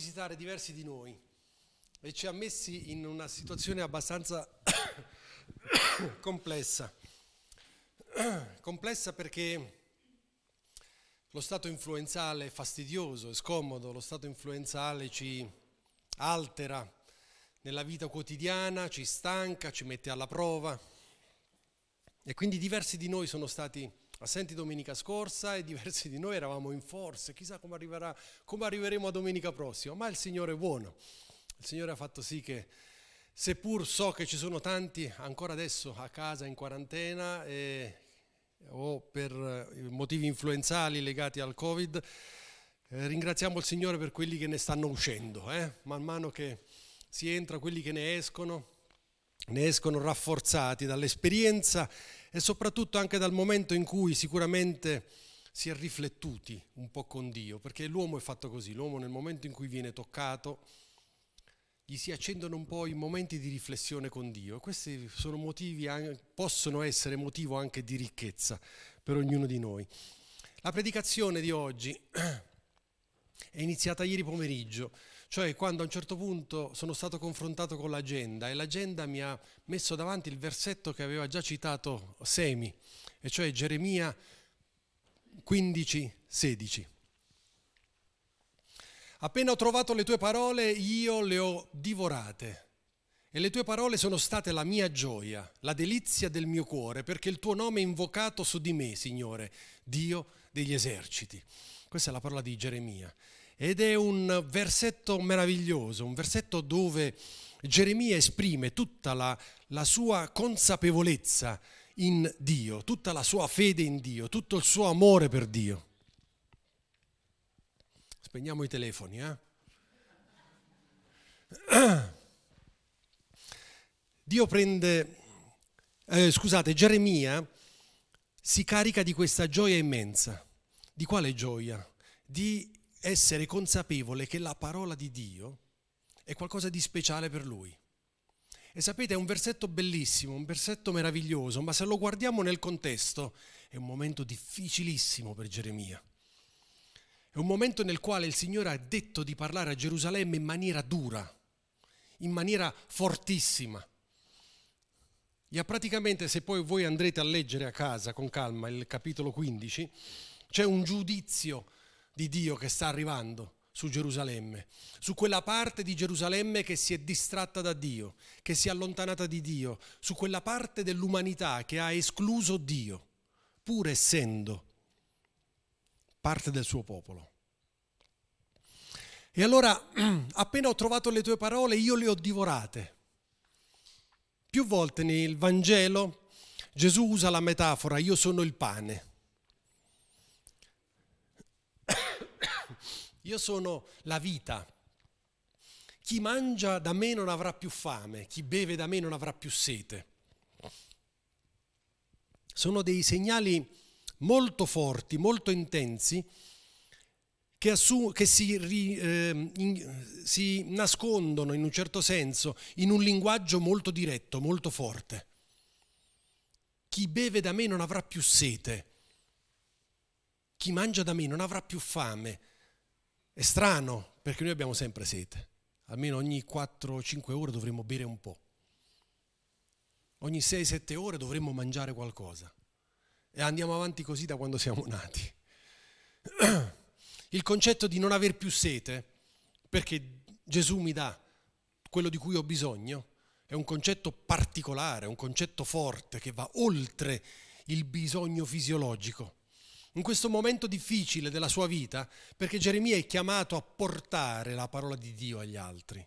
visitare diversi di noi e ci ha messi in una situazione abbastanza complessa. complessa perché lo stato influenzale è fastidioso, è scomodo, lo stato influenzale ci altera nella vita quotidiana, ci stanca, ci mette alla prova. E quindi diversi di noi sono stati assenti domenica scorsa e diversi di noi eravamo in forze, chissà come, arriverà, come arriveremo a domenica prossima, ma il Signore è buono, il Signore ha fatto sì che seppur so che ci sono tanti ancora adesso a casa in quarantena e, o per eh, motivi influenzali legati al Covid, eh, ringraziamo il Signore per quelli che ne stanno uscendo, eh? man mano che si entra, quelli che ne escono, ne escono rafforzati dall'esperienza e soprattutto anche dal momento in cui sicuramente si è riflettuti un po' con Dio, perché l'uomo è fatto così, l'uomo nel momento in cui viene toccato gli si accendono un po' i momenti di riflessione con Dio questi motivi, possono essere motivo anche di ricchezza per ognuno di noi. La predicazione di oggi è iniziata ieri pomeriggio cioè quando a un certo punto sono stato confrontato con l'agenda e l'agenda mi ha messo davanti il versetto che aveva già citato Semi, e cioè Geremia 15, 16. Appena ho trovato le tue parole, io le ho divorate. E le tue parole sono state la mia gioia, la delizia del mio cuore, perché il tuo nome è invocato su di me, Signore, Dio degli eserciti. Questa è la parola di Geremia. Ed è un versetto meraviglioso, un versetto dove Geremia esprime tutta la, la sua consapevolezza in Dio, tutta la sua fede in Dio, tutto il suo amore per Dio. Spegniamo i telefoni, eh? Dio prende, eh, scusate, Geremia si carica di questa gioia immensa. Di quale gioia? Di essere consapevole che la parola di Dio è qualcosa di speciale per lui. E sapete, è un versetto bellissimo, un versetto meraviglioso, ma se lo guardiamo nel contesto è un momento difficilissimo per Geremia. È un momento nel quale il Signore ha detto di parlare a Gerusalemme in maniera dura, in maniera fortissima. E ha praticamente, se poi voi andrete a leggere a casa con calma il capitolo 15, c'è un giudizio di Dio che sta arrivando su Gerusalemme, su quella parte di Gerusalemme che si è distratta da Dio, che si è allontanata di Dio, su quella parte dell'umanità che ha escluso Dio, pur essendo parte del suo popolo. E allora, appena ho trovato le tue parole, io le ho divorate. Più volte nel Vangelo Gesù usa la metafora, io sono il pane. Io sono la vita. Chi mangia da me non avrà più fame, chi beve da me non avrà più sete. Sono dei segnali molto forti, molto intensi, che, assu- che si, ri- eh, in- si nascondono in un certo senso in un linguaggio molto diretto, molto forte. Chi beve da me non avrà più sete, chi mangia da me non avrà più fame, è strano perché noi abbiamo sempre sete, almeno ogni 4-5 ore dovremmo bere un po', ogni 6-7 ore dovremmo mangiare qualcosa. E andiamo avanti così da quando siamo nati. Il concetto di non aver più sete, perché Gesù mi dà quello di cui ho bisogno, è un concetto particolare, un concetto forte che va oltre il bisogno fisiologico in questo momento difficile della sua vita, perché Geremia è chiamato a portare la parola di Dio agli altri.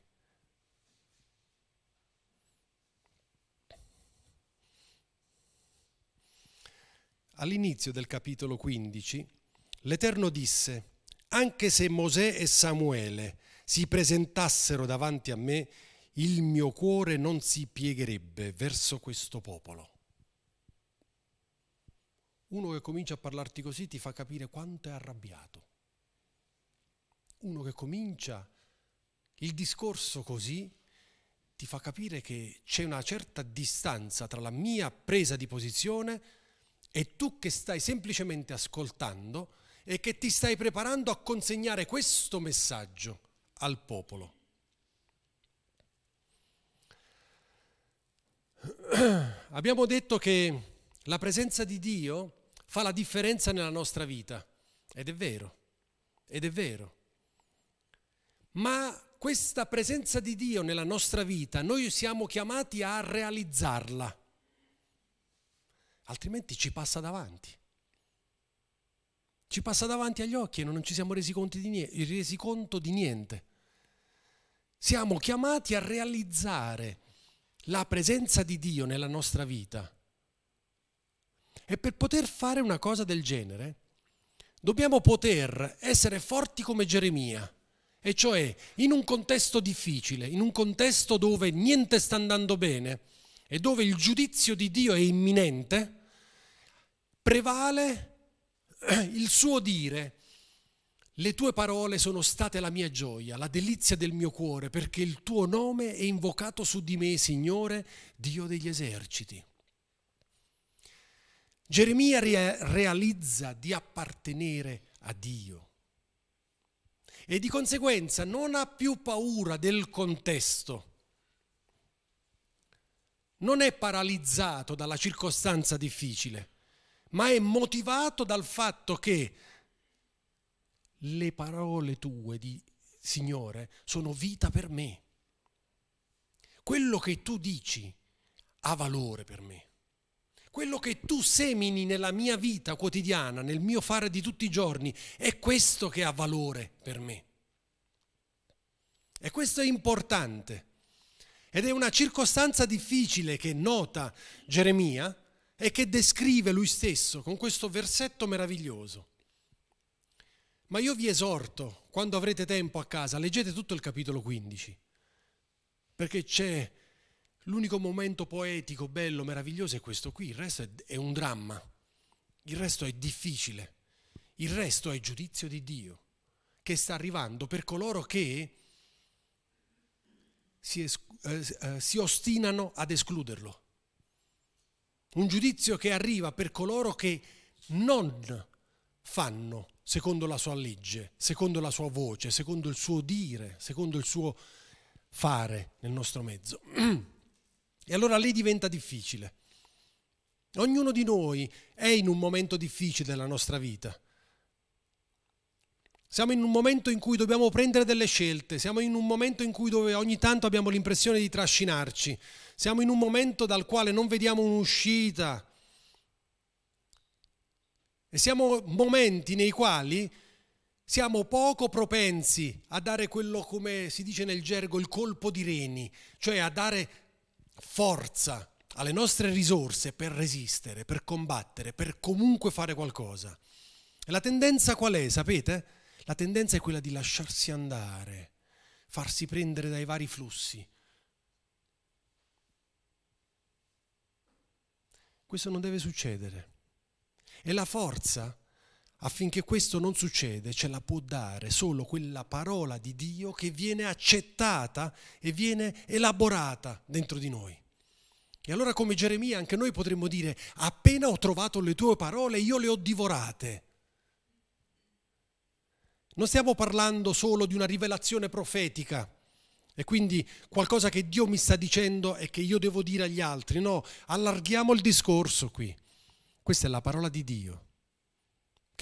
All'inizio del capitolo 15, l'Eterno disse, anche se Mosè e Samuele si presentassero davanti a me, il mio cuore non si piegherebbe verso questo popolo uno che comincia a parlarti così ti fa capire quanto è arrabbiato. Uno che comincia il discorso così ti fa capire che c'è una certa distanza tra la mia presa di posizione e tu che stai semplicemente ascoltando e che ti stai preparando a consegnare questo messaggio al popolo. Abbiamo detto che la presenza di Dio fa la differenza nella nostra vita ed è vero, ed è vero. Ma questa presenza di Dio nella nostra vita noi siamo chiamati a realizzarla, altrimenti ci passa davanti. Ci passa davanti agli occhi e non ci siamo resi conto di niente. Resi conto di niente. Siamo chiamati a realizzare la presenza di Dio nella nostra vita. E per poter fare una cosa del genere, dobbiamo poter essere forti come Geremia, e cioè in un contesto difficile, in un contesto dove niente sta andando bene e dove il giudizio di Dio è imminente, prevale il suo dire, le tue parole sono state la mia gioia, la delizia del mio cuore, perché il tuo nome è invocato su di me, Signore, Dio degli eserciti. Geremia realizza di appartenere a Dio e di conseguenza non ha più paura del contesto, non è paralizzato dalla circostanza difficile, ma è motivato dal fatto che le parole tue di Signore sono vita per me. Quello che tu dici ha valore per me. Quello che tu semini nella mia vita quotidiana, nel mio fare di tutti i giorni, è questo che ha valore per me. E questo è importante. Ed è una circostanza difficile che nota Geremia e che descrive lui stesso con questo versetto meraviglioso. Ma io vi esorto, quando avrete tempo a casa, leggete tutto il capitolo 15, perché c'è l'unico momento poetico, bello, meraviglioso è questo qui, il resto è un dramma, il resto è difficile, il resto è giudizio di Dio che sta arrivando per coloro che si, es- eh, eh, si ostinano ad escluderlo. Un giudizio che arriva per coloro che non fanno secondo la sua legge, secondo la sua voce, secondo il suo dire, secondo il suo fare nel nostro mezzo. E allora lì diventa difficile. Ognuno di noi è in un momento difficile della nostra vita. Siamo in un momento in cui dobbiamo prendere delle scelte, siamo in un momento in cui ogni tanto abbiamo l'impressione di trascinarci, siamo in un momento dal quale non vediamo un'uscita, e siamo momenti nei quali siamo poco propensi a dare quello, come si dice nel gergo, il colpo di reni, cioè a dare forza alle nostre risorse per resistere, per combattere, per comunque fare qualcosa. E la tendenza qual è, sapete? La tendenza è quella di lasciarsi andare, farsi prendere dai vari flussi. Questo non deve succedere. E la forza affinché questo non succeda ce la può dare solo quella parola di Dio che viene accettata e viene elaborata dentro di noi. E allora come Geremia anche noi potremmo dire, appena ho trovato le tue parole io le ho divorate. Non stiamo parlando solo di una rivelazione profetica e quindi qualcosa che Dio mi sta dicendo e che io devo dire agli altri, no, allarghiamo il discorso qui. Questa è la parola di Dio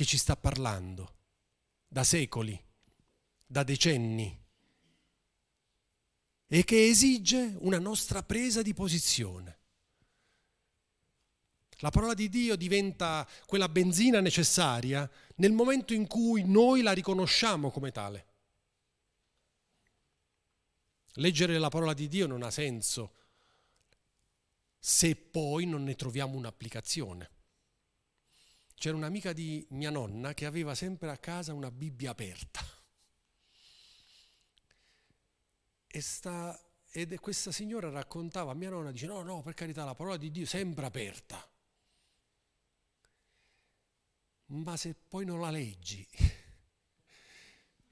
che ci sta parlando da secoli, da decenni e che esige una nostra presa di posizione. La parola di Dio diventa quella benzina necessaria nel momento in cui noi la riconosciamo come tale. Leggere la parola di Dio non ha senso se poi non ne troviamo un'applicazione. C'era un'amica di mia nonna che aveva sempre a casa una Bibbia aperta. E, sta, ed questa signora raccontava a mia nonna, dice no, no, per carità, la parola di Dio è sempre aperta. Ma se poi non la leggi,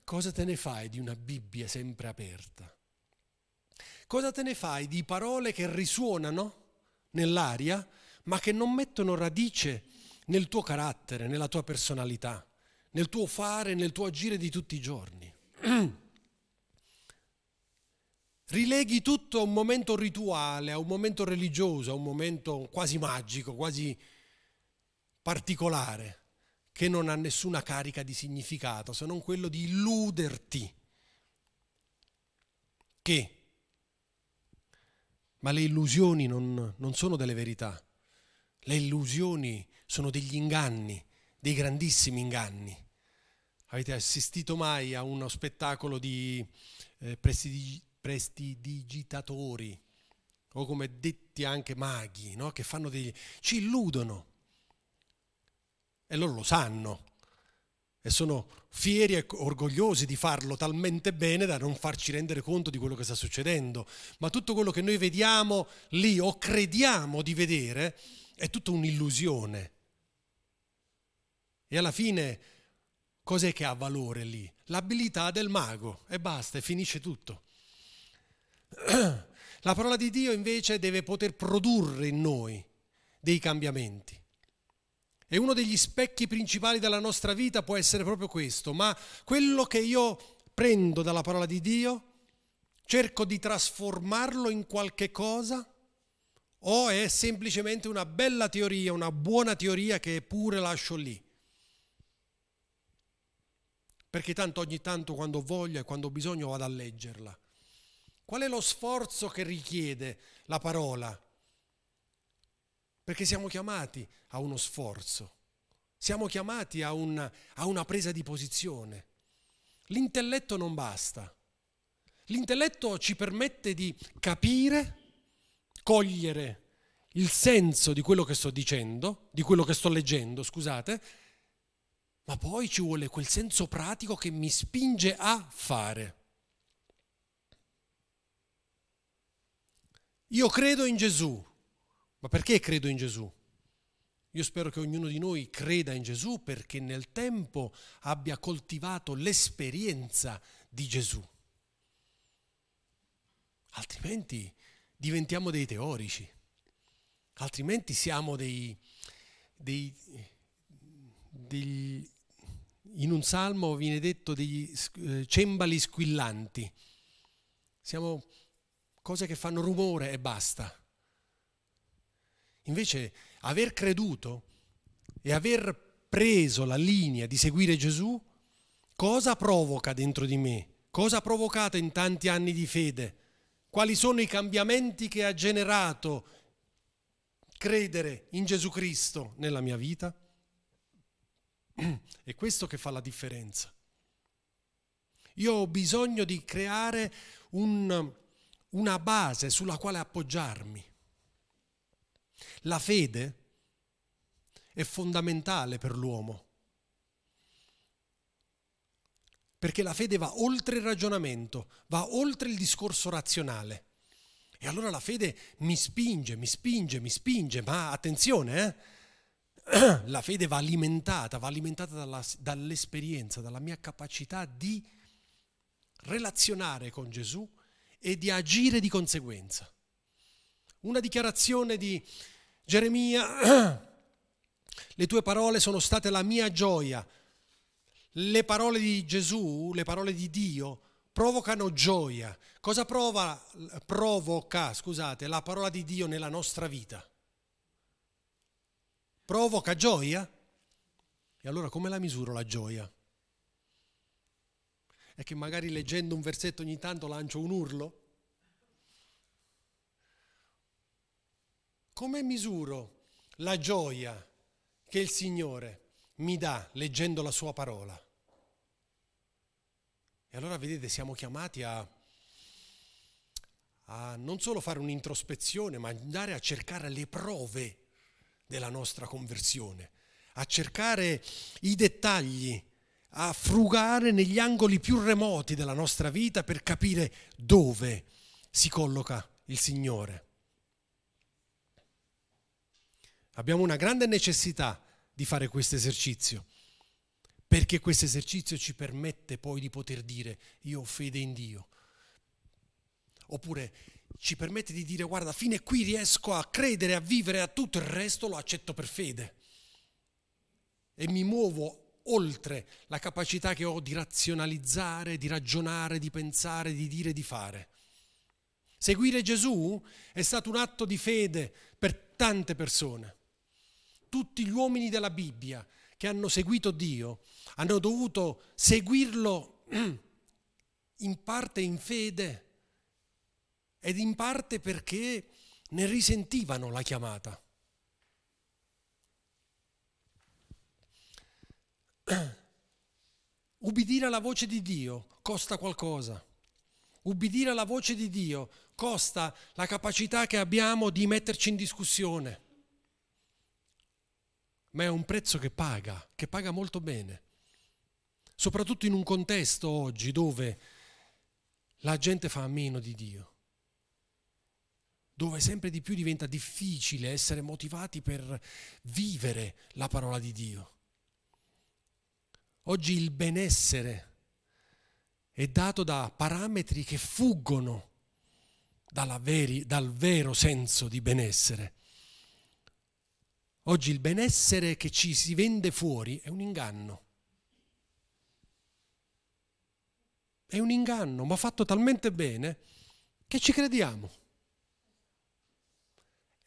cosa te ne fai di una Bibbia sempre aperta? Cosa te ne fai di parole che risuonano nell'aria, ma che non mettono radice nel tuo carattere, nella tua personalità, nel tuo fare, nel tuo agire di tutti i giorni. rileghi tutto a un momento rituale, a un momento religioso, a un momento quasi magico, quasi particolare, che non ha nessuna carica di significato se non quello di illuderti che ma le illusioni non, non, sono delle verità, le illusioni sono degli inganni, dei grandissimi inganni. Avete assistito mai a uno spettacolo di eh, prestidigitatori o come detti anche maghi, no? che fanno degli... ci illudono e loro lo sanno e sono fieri e orgogliosi di farlo talmente bene da non farci rendere conto di quello che sta succedendo. Ma tutto quello che noi vediamo lì o crediamo di vedere è tutta un'illusione. E alla fine cos'è che ha valore lì? L'abilità del mago e basta, e finisce tutto. La parola di Dio invece deve poter produrre in noi dei cambiamenti. E uno degli specchi principali della nostra vita può essere proprio questo, ma quello che io prendo dalla parola di Dio, cerco di trasformarlo in qualche cosa o è semplicemente una bella teoria, una buona teoria che pure lascio lì. Perché tanto ogni tanto quando voglio e quando ho bisogno vado a leggerla. Qual è lo sforzo che richiede la parola? perché siamo chiamati a uno sforzo, siamo chiamati a una, a una presa di posizione. L'intelletto non basta. L'intelletto ci permette di capire, cogliere il senso di quello che sto dicendo, di quello che sto leggendo, scusate, ma poi ci vuole quel senso pratico che mi spinge a fare. Io credo in Gesù, ma perché credo in Gesù? Io spero che ognuno di noi creda in Gesù perché nel tempo abbia coltivato l'esperienza di Gesù. Altrimenti diventiamo dei teorici, altrimenti siamo dei, dei, dei in un salmo viene detto degli eh, cembali squillanti. Siamo cose che fanno rumore e basta. Invece aver creduto e aver preso la linea di seguire Gesù, cosa provoca dentro di me? Cosa ha provocato in tanti anni di fede? Quali sono i cambiamenti che ha generato credere in Gesù Cristo nella mia vita? È questo che fa la differenza. Io ho bisogno di creare un, una base sulla quale appoggiarmi. La fede è fondamentale per l'uomo, perché la fede va oltre il ragionamento, va oltre il discorso razionale. E allora la fede mi spinge, mi spinge, mi spinge, ma attenzione, eh? la fede va alimentata, va alimentata dalla, dall'esperienza, dalla mia capacità di relazionare con Gesù e di agire di conseguenza. Una dichiarazione di Geremia, le tue parole sono state la mia gioia. Le parole di Gesù, le parole di Dio, provocano gioia. Cosa prova, provoca, scusate, la parola di Dio nella nostra vita? Provoca gioia? E allora come la misuro la gioia? È che magari leggendo un versetto ogni tanto lancio un urlo? come misuro la gioia che il Signore mi dà leggendo la sua parola? E allora vedete, siamo chiamati a, a non solo fare un'introspezione, ma andare a cercare le prove della nostra conversione, a cercare i dettagli, a frugare negli angoli più remoti della nostra vita per capire dove si colloca il Signore. Abbiamo una grande necessità di fare questo esercizio, perché questo esercizio ci permette poi di poter dire io ho fede in Dio. Oppure ci permette di dire guarda, fine qui riesco a credere, a vivere, a tutto il resto lo accetto per fede. E mi muovo oltre la capacità che ho di razionalizzare, di ragionare, di pensare, di dire, di fare. Seguire Gesù è stato un atto di fede per tante persone. Tutti gli uomini della Bibbia che hanno seguito Dio hanno dovuto seguirlo in parte in fede ed in parte perché ne risentivano la chiamata. Ubbidire alla voce di Dio costa qualcosa. Ubbidire alla voce di Dio costa la capacità che abbiamo di metterci in discussione. Ma è un prezzo che paga, che paga molto bene. Soprattutto in un contesto oggi dove la gente fa a meno di Dio, dove sempre di più diventa difficile essere motivati per vivere la parola di Dio. Oggi il benessere è dato da parametri che fuggono veri, dal vero senso di benessere. Oggi il benessere che ci si vende fuori è un inganno. È un inganno, ma fatto talmente bene che ci crediamo.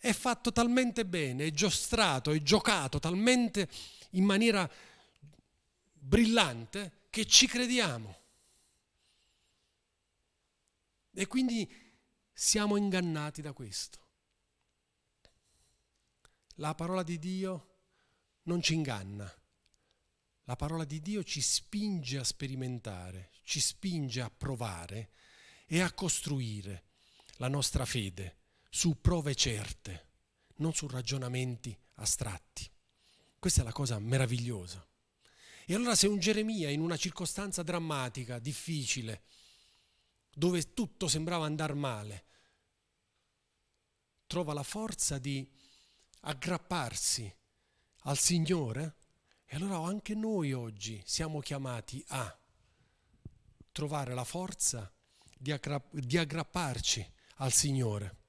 È fatto talmente bene, è giostrato, è giocato talmente in maniera brillante che ci crediamo. E quindi siamo ingannati da questo. La parola di Dio non ci inganna. La parola di Dio ci spinge a sperimentare, ci spinge a provare e a costruire la nostra fede su prove certe, non su ragionamenti astratti. Questa è la cosa meravigliosa. E allora se un Geremia in una circostanza drammatica, difficile, dove tutto sembrava andare male, trova la forza di aggrapparsi al Signore, e allora anche noi oggi siamo chiamati a trovare la forza di, aggrapp- di aggrapparci al Signore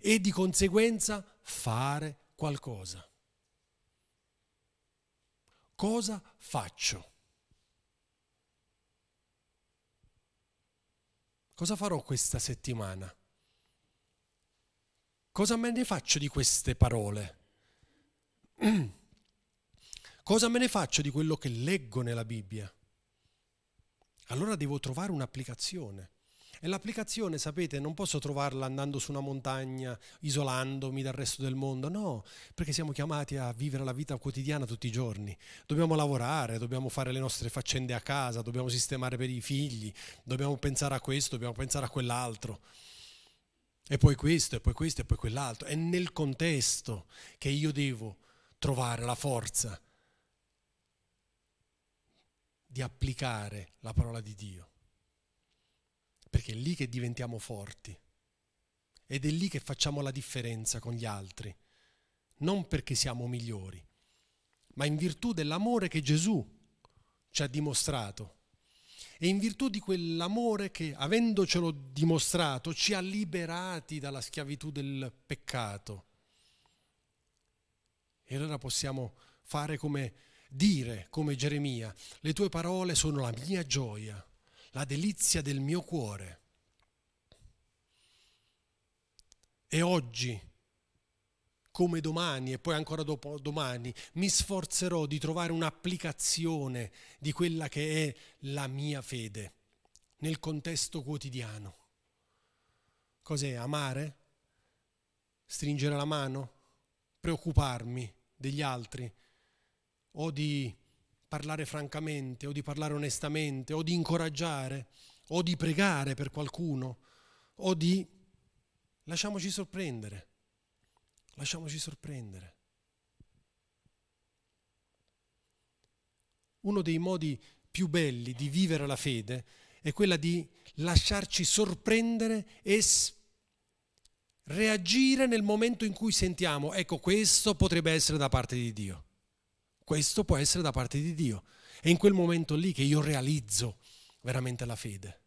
e di conseguenza fare qualcosa cosa faccio? Cosa farò questa settimana? Cosa me ne faccio di queste parole? Cosa me ne faccio di quello che leggo nella Bibbia? Allora devo trovare un'applicazione. E l'applicazione, sapete, non posso trovarla andando su una montagna, isolandomi dal resto del mondo, no, perché siamo chiamati a vivere la vita quotidiana tutti i giorni. Dobbiamo lavorare, dobbiamo fare le nostre faccende a casa, dobbiamo sistemare per i figli, dobbiamo pensare a questo, dobbiamo pensare a quell'altro. E poi questo, e poi questo, e poi quell'altro. È nel contesto che io devo trovare la forza di applicare la parola di Dio perché è lì che diventiamo forti. Ed è lì che facciamo la differenza con gli altri, non perché siamo migliori, ma in virtù dell'amore che Gesù ci ha dimostrato. E in virtù di quell'amore che, avendocelo dimostrato, ci ha liberati dalla schiavitù del peccato. E allora possiamo fare come dire, come Geremia, le tue parole sono la mia gioia la delizia del mio cuore. E oggi, come domani e poi ancora dopo domani, mi sforzerò di trovare un'applicazione di quella che è la mia fede nel contesto quotidiano. Cos'è? Amare? Stringere la mano? Preoccuparmi degli altri? O di parlare francamente o di parlare onestamente o di incoraggiare o di pregare per qualcuno o di lasciamoci sorprendere. Lasciamoci sorprendere. Uno dei modi più belli di vivere la fede è quella di lasciarci sorprendere e reagire nel momento in cui sentiamo, ecco questo potrebbe essere da parte di Dio. Questo può essere da parte di Dio. È in quel momento lì che io realizzo veramente la fede.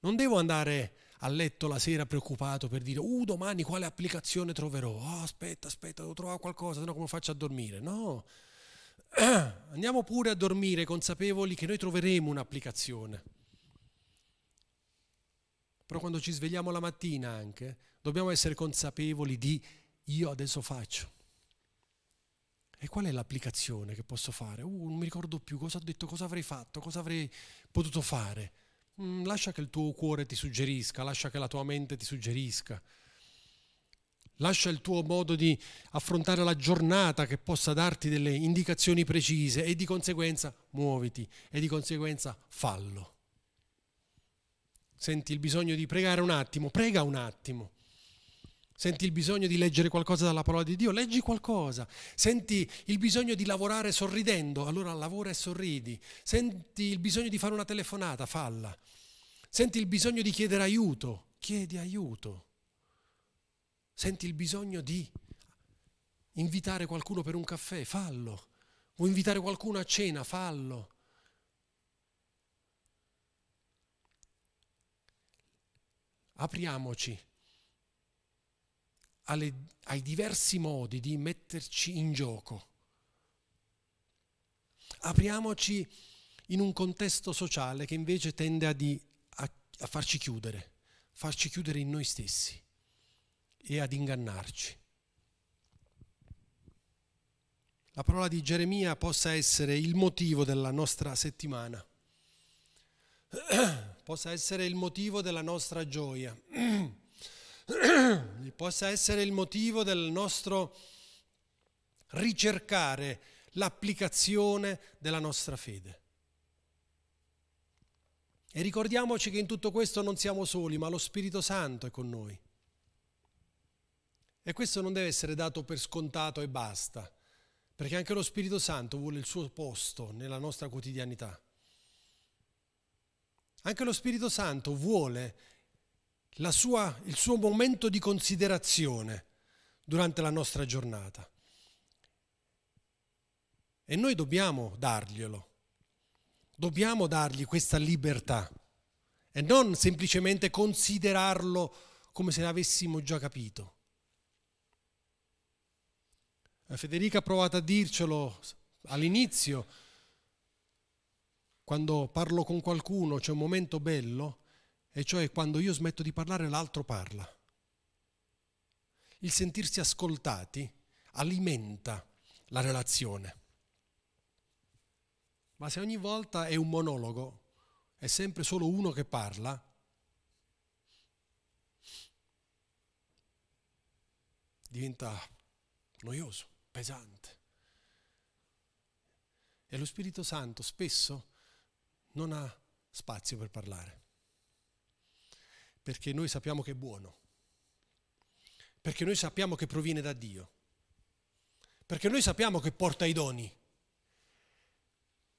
Non devo andare a letto la sera preoccupato per dire, uh, domani quale applicazione troverò? Oh, aspetta, aspetta, devo trovare qualcosa, sennò come faccio a dormire? No. Andiamo pure a dormire consapevoli che noi troveremo un'applicazione. Però quando ci svegliamo la mattina anche, dobbiamo essere consapevoli di io adesso faccio. E qual è l'applicazione che posso fare? Uh, non mi ricordo più cosa ho detto, cosa avrei fatto, cosa avrei potuto fare. Mm, lascia che il tuo cuore ti suggerisca, lascia che la tua mente ti suggerisca. Lascia il tuo modo di affrontare la giornata che possa darti delle indicazioni precise e di conseguenza muoviti e di conseguenza fallo. Senti il bisogno di pregare un attimo, prega un attimo. Senti il bisogno di leggere qualcosa dalla parola di Dio, leggi qualcosa. Senti il bisogno di lavorare sorridendo, allora lavora e sorridi. Senti il bisogno di fare una telefonata, falla. Senti il bisogno di chiedere aiuto, chiedi aiuto. Senti il bisogno di invitare qualcuno per un caffè, fallo. Vuoi invitare qualcuno a cena, fallo. apriamoci alle, ai diversi modi di metterci in gioco. Apriamoci in un contesto sociale che invece tende a, di, a, a farci chiudere, farci chiudere in noi stessi e ad ingannarci. La parola di Geremia possa essere il motivo della nostra settimana possa essere il motivo della nostra gioia, possa essere il motivo del nostro ricercare l'applicazione della nostra fede. E ricordiamoci che in tutto questo non siamo soli, ma lo Spirito Santo è con noi. E questo non deve essere dato per scontato e basta, perché anche lo Spirito Santo vuole il suo posto nella nostra quotidianità. Anche lo Spirito Santo vuole sua, il suo momento di considerazione durante la nostra giornata. E noi dobbiamo darglielo. Dobbiamo dargli questa libertà e non semplicemente considerarlo come se l'avessimo già capito. Federica ha provato a dircelo all'inizio, quando parlo con qualcuno c'è un momento bello, e cioè quando io smetto di parlare l'altro parla. Il sentirsi ascoltati alimenta la relazione. Ma se ogni volta è un monologo, è sempre solo uno che parla, diventa noioso, pesante. E lo Spirito Santo spesso non ha spazio per parlare, perché noi sappiamo che è buono, perché noi sappiamo che proviene da Dio, perché noi sappiamo che porta i doni,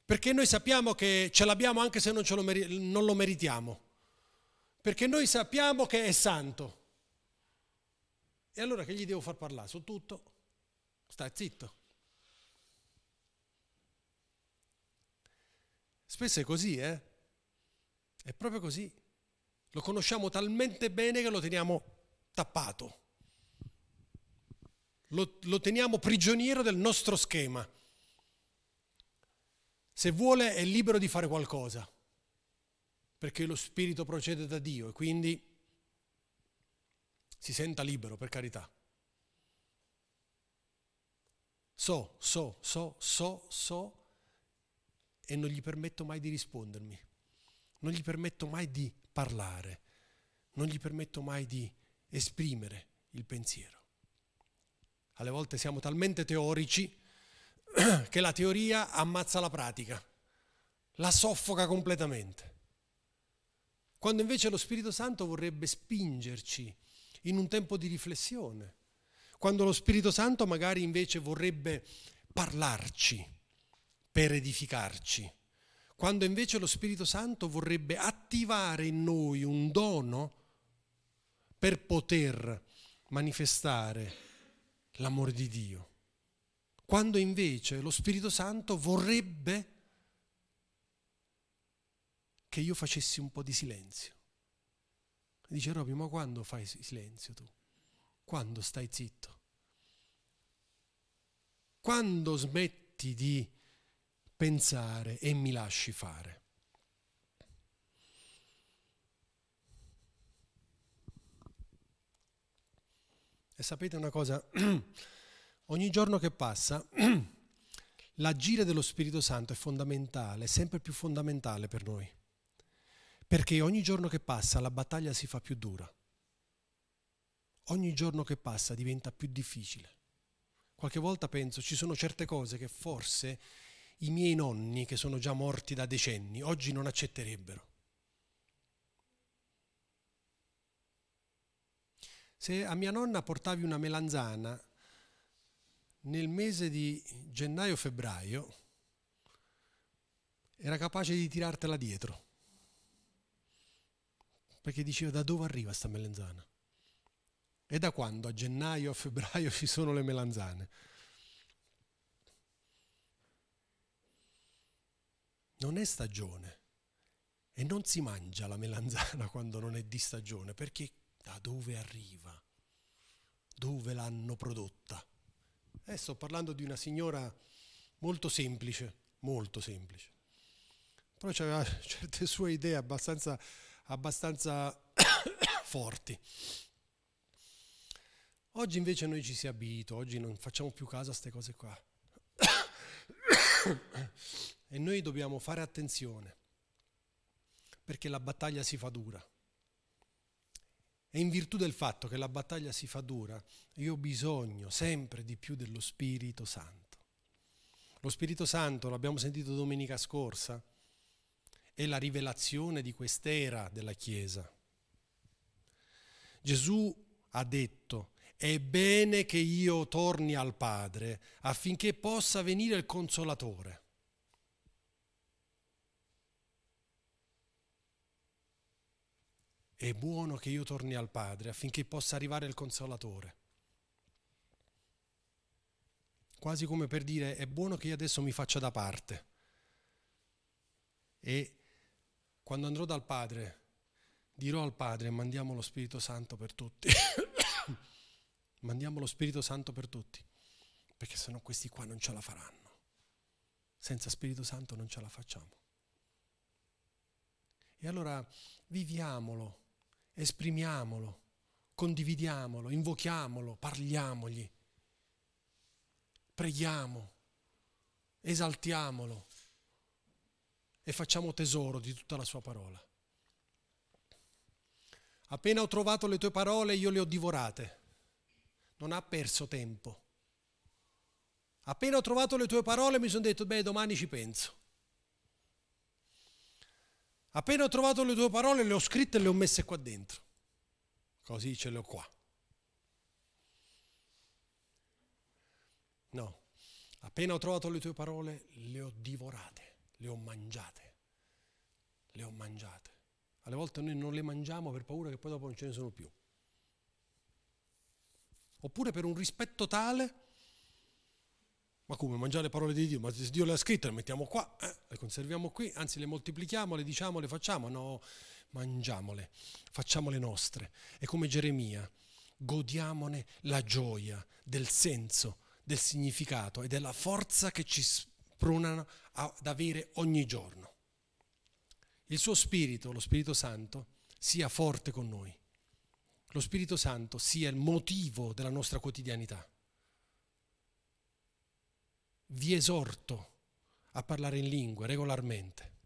perché noi sappiamo che ce l'abbiamo anche se non, lo, meri- non lo meritiamo, perché noi sappiamo che è santo. E allora che gli devo far parlare? Su tutto? Stai zitto. Spesso è così, eh? È proprio così. Lo conosciamo talmente bene che lo teniamo tappato. Lo, lo teniamo prigioniero del nostro schema. Se vuole è libero di fare qualcosa, perché lo Spirito procede da Dio e quindi si senta libero, per carità. So, so, so, so, so e non gli permetto mai di rispondermi, non gli permetto mai di parlare, non gli permetto mai di esprimere il pensiero. Alle volte siamo talmente teorici che la teoria ammazza la pratica, la soffoca completamente. Quando invece lo Spirito Santo vorrebbe spingerci in un tempo di riflessione, quando lo Spirito Santo magari invece vorrebbe parlarci per edificarci, quando invece lo Spirito Santo vorrebbe attivare in noi un dono per poter manifestare l'amore di Dio, quando invece lo Spirito Santo vorrebbe che io facessi un po' di silenzio. Dice Roby, ma quando fai silenzio tu? Quando stai zitto? Quando smetti di pensare e mi lasci fare. E sapete una cosa, ogni giorno che passa, l'agire dello Spirito Santo è fondamentale, sempre più fondamentale per noi, perché ogni giorno che passa la battaglia si fa più dura, ogni giorno che passa diventa più difficile. Qualche volta penso ci sono certe cose che forse i miei nonni, che sono già morti da decenni, oggi non accetterebbero. Se a mia nonna portavi una melanzana nel mese di gennaio-febbraio, era capace di tirartela dietro, perché diceva da dove arriva sta melanzana? E da quando a gennaio o febbraio ci sono le melanzane? Non è stagione e non si mangia la melanzana quando non è di stagione, perché da dove arriva? Dove l'hanno prodotta? Eh, sto parlando di una signora molto semplice, molto semplice. Però aveva certe sue idee abbastanza, abbastanza forti. Oggi invece noi ci si abita, oggi non facciamo più caso a queste cose qua. E noi dobbiamo fare attenzione, perché la battaglia si fa dura. E in virtù del fatto che la battaglia si fa dura, io ho bisogno sempre di più dello Spirito Santo. Lo Spirito Santo, l'abbiamo sentito domenica scorsa, è la rivelazione di quest'era della Chiesa. Gesù ha detto, è bene che io torni al Padre affinché possa venire il consolatore. è buono che io torni al Padre affinché possa arrivare il consolatore. Quasi come per dire è buono che io adesso mi faccia da parte. E quando andrò dal Padre, dirò al Padre mandiamo lo Spirito Santo per tutti. mandiamo lo Spirito Santo per tutti, perché sennò questi qua non ce la faranno. Senza Spirito Santo non ce la facciamo. E allora viviamolo esprimiamolo, condividiamolo, invochiamolo, parliamogli, preghiamo, esaltiamolo e facciamo tesoro di tutta la sua parola. Appena ho trovato le tue parole io le ho divorate, non ha perso tempo. Appena ho trovato le tue parole mi sono detto, beh, domani ci penso. Appena ho trovato le tue parole, le ho scritte e le ho messe qua dentro. Così ce le ho qua. No, appena ho trovato le tue parole, le ho divorate, le ho mangiate, le ho mangiate. Alle volte noi non le mangiamo per paura che poi dopo non ce ne sono più. Oppure per un rispetto tale ma come mangiare le parole di Dio? Ma se Dio le ha scritte le mettiamo qua, eh, le conserviamo qui, anzi le moltiplichiamo, le diciamo, le facciamo, no, mangiamole, facciamole nostre. E come Geremia, godiamone la gioia del senso, del significato e della forza che ci spronano ad avere ogni giorno. Il suo Spirito, lo Spirito Santo, sia forte con noi. Lo Spirito Santo sia il motivo della nostra quotidianità vi esorto a parlare in lingue regolarmente.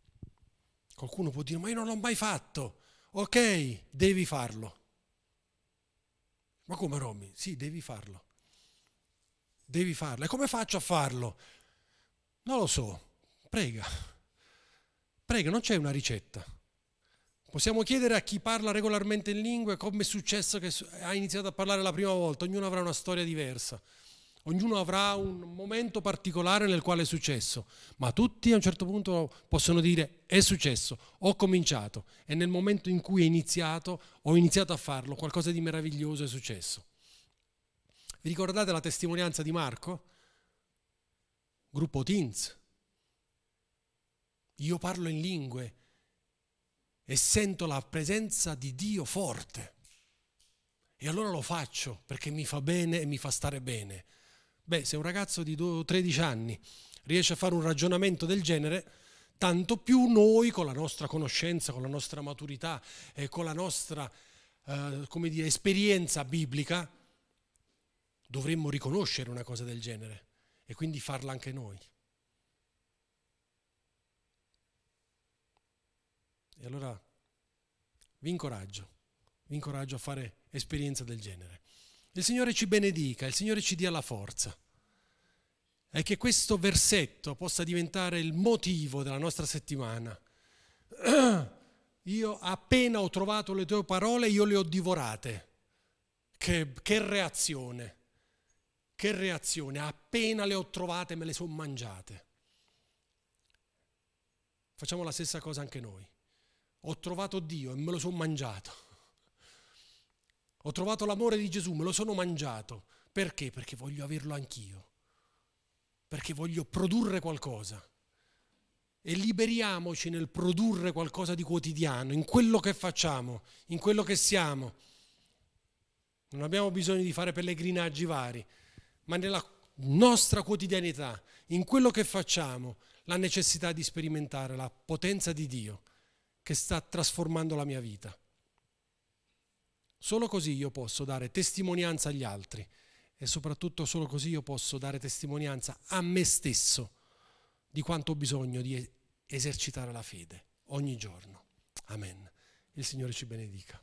Qualcuno può dire, ma io non l'ho mai fatto. Ok, devi farlo. Ma come Romy? Sì, devi farlo. Devi farlo. E come faccio a farlo? Non lo so. Prega. Prega, non c'è una ricetta. Possiamo chiedere a chi parla regolarmente in lingue come è successo che ha iniziato a parlare la prima volta. Ognuno avrà una storia diversa. Ognuno avrà un momento particolare nel quale è successo, ma tutti a un certo punto possono dire è successo, ho cominciato e nel momento in cui è iniziato, ho iniziato a farlo, qualcosa di meraviglioso è successo. Vi ricordate la testimonianza di Marco? Gruppo Teens. Io parlo in lingue e sento la presenza di Dio forte. E allora lo faccio perché mi fa bene e mi fa stare bene. Beh, se un ragazzo di 13 anni riesce a fare un ragionamento del genere, tanto più noi con la nostra conoscenza, con la nostra maturità e con la nostra eh, dire, esperienza biblica dovremmo riconoscere una cosa del genere e quindi farla anche noi. E allora vi incoraggio, vi incoraggio a fare esperienza del genere. Il Signore ci benedica, il Signore ci dia la forza. E che questo versetto possa diventare il motivo della nostra settimana. Io appena ho trovato le tue parole, io le ho divorate. Che, che reazione, che reazione. Appena le ho trovate me le sono mangiate. Facciamo la stessa cosa anche noi. Ho trovato Dio e me lo sono mangiato. Ho trovato l'amore di Gesù, me lo sono mangiato. Perché? Perché voglio averlo anch'io. Perché voglio produrre qualcosa. E liberiamoci nel produrre qualcosa di quotidiano, in quello che facciamo, in quello che siamo. Non abbiamo bisogno di fare pellegrinaggi vari, ma nella nostra quotidianità, in quello che facciamo, la necessità di sperimentare la potenza di Dio che sta trasformando la mia vita. Solo così io posso dare testimonianza agli altri e soprattutto solo così io posso dare testimonianza a me stesso di quanto ho bisogno di esercitare la fede ogni giorno. Amen. Il Signore ci benedica.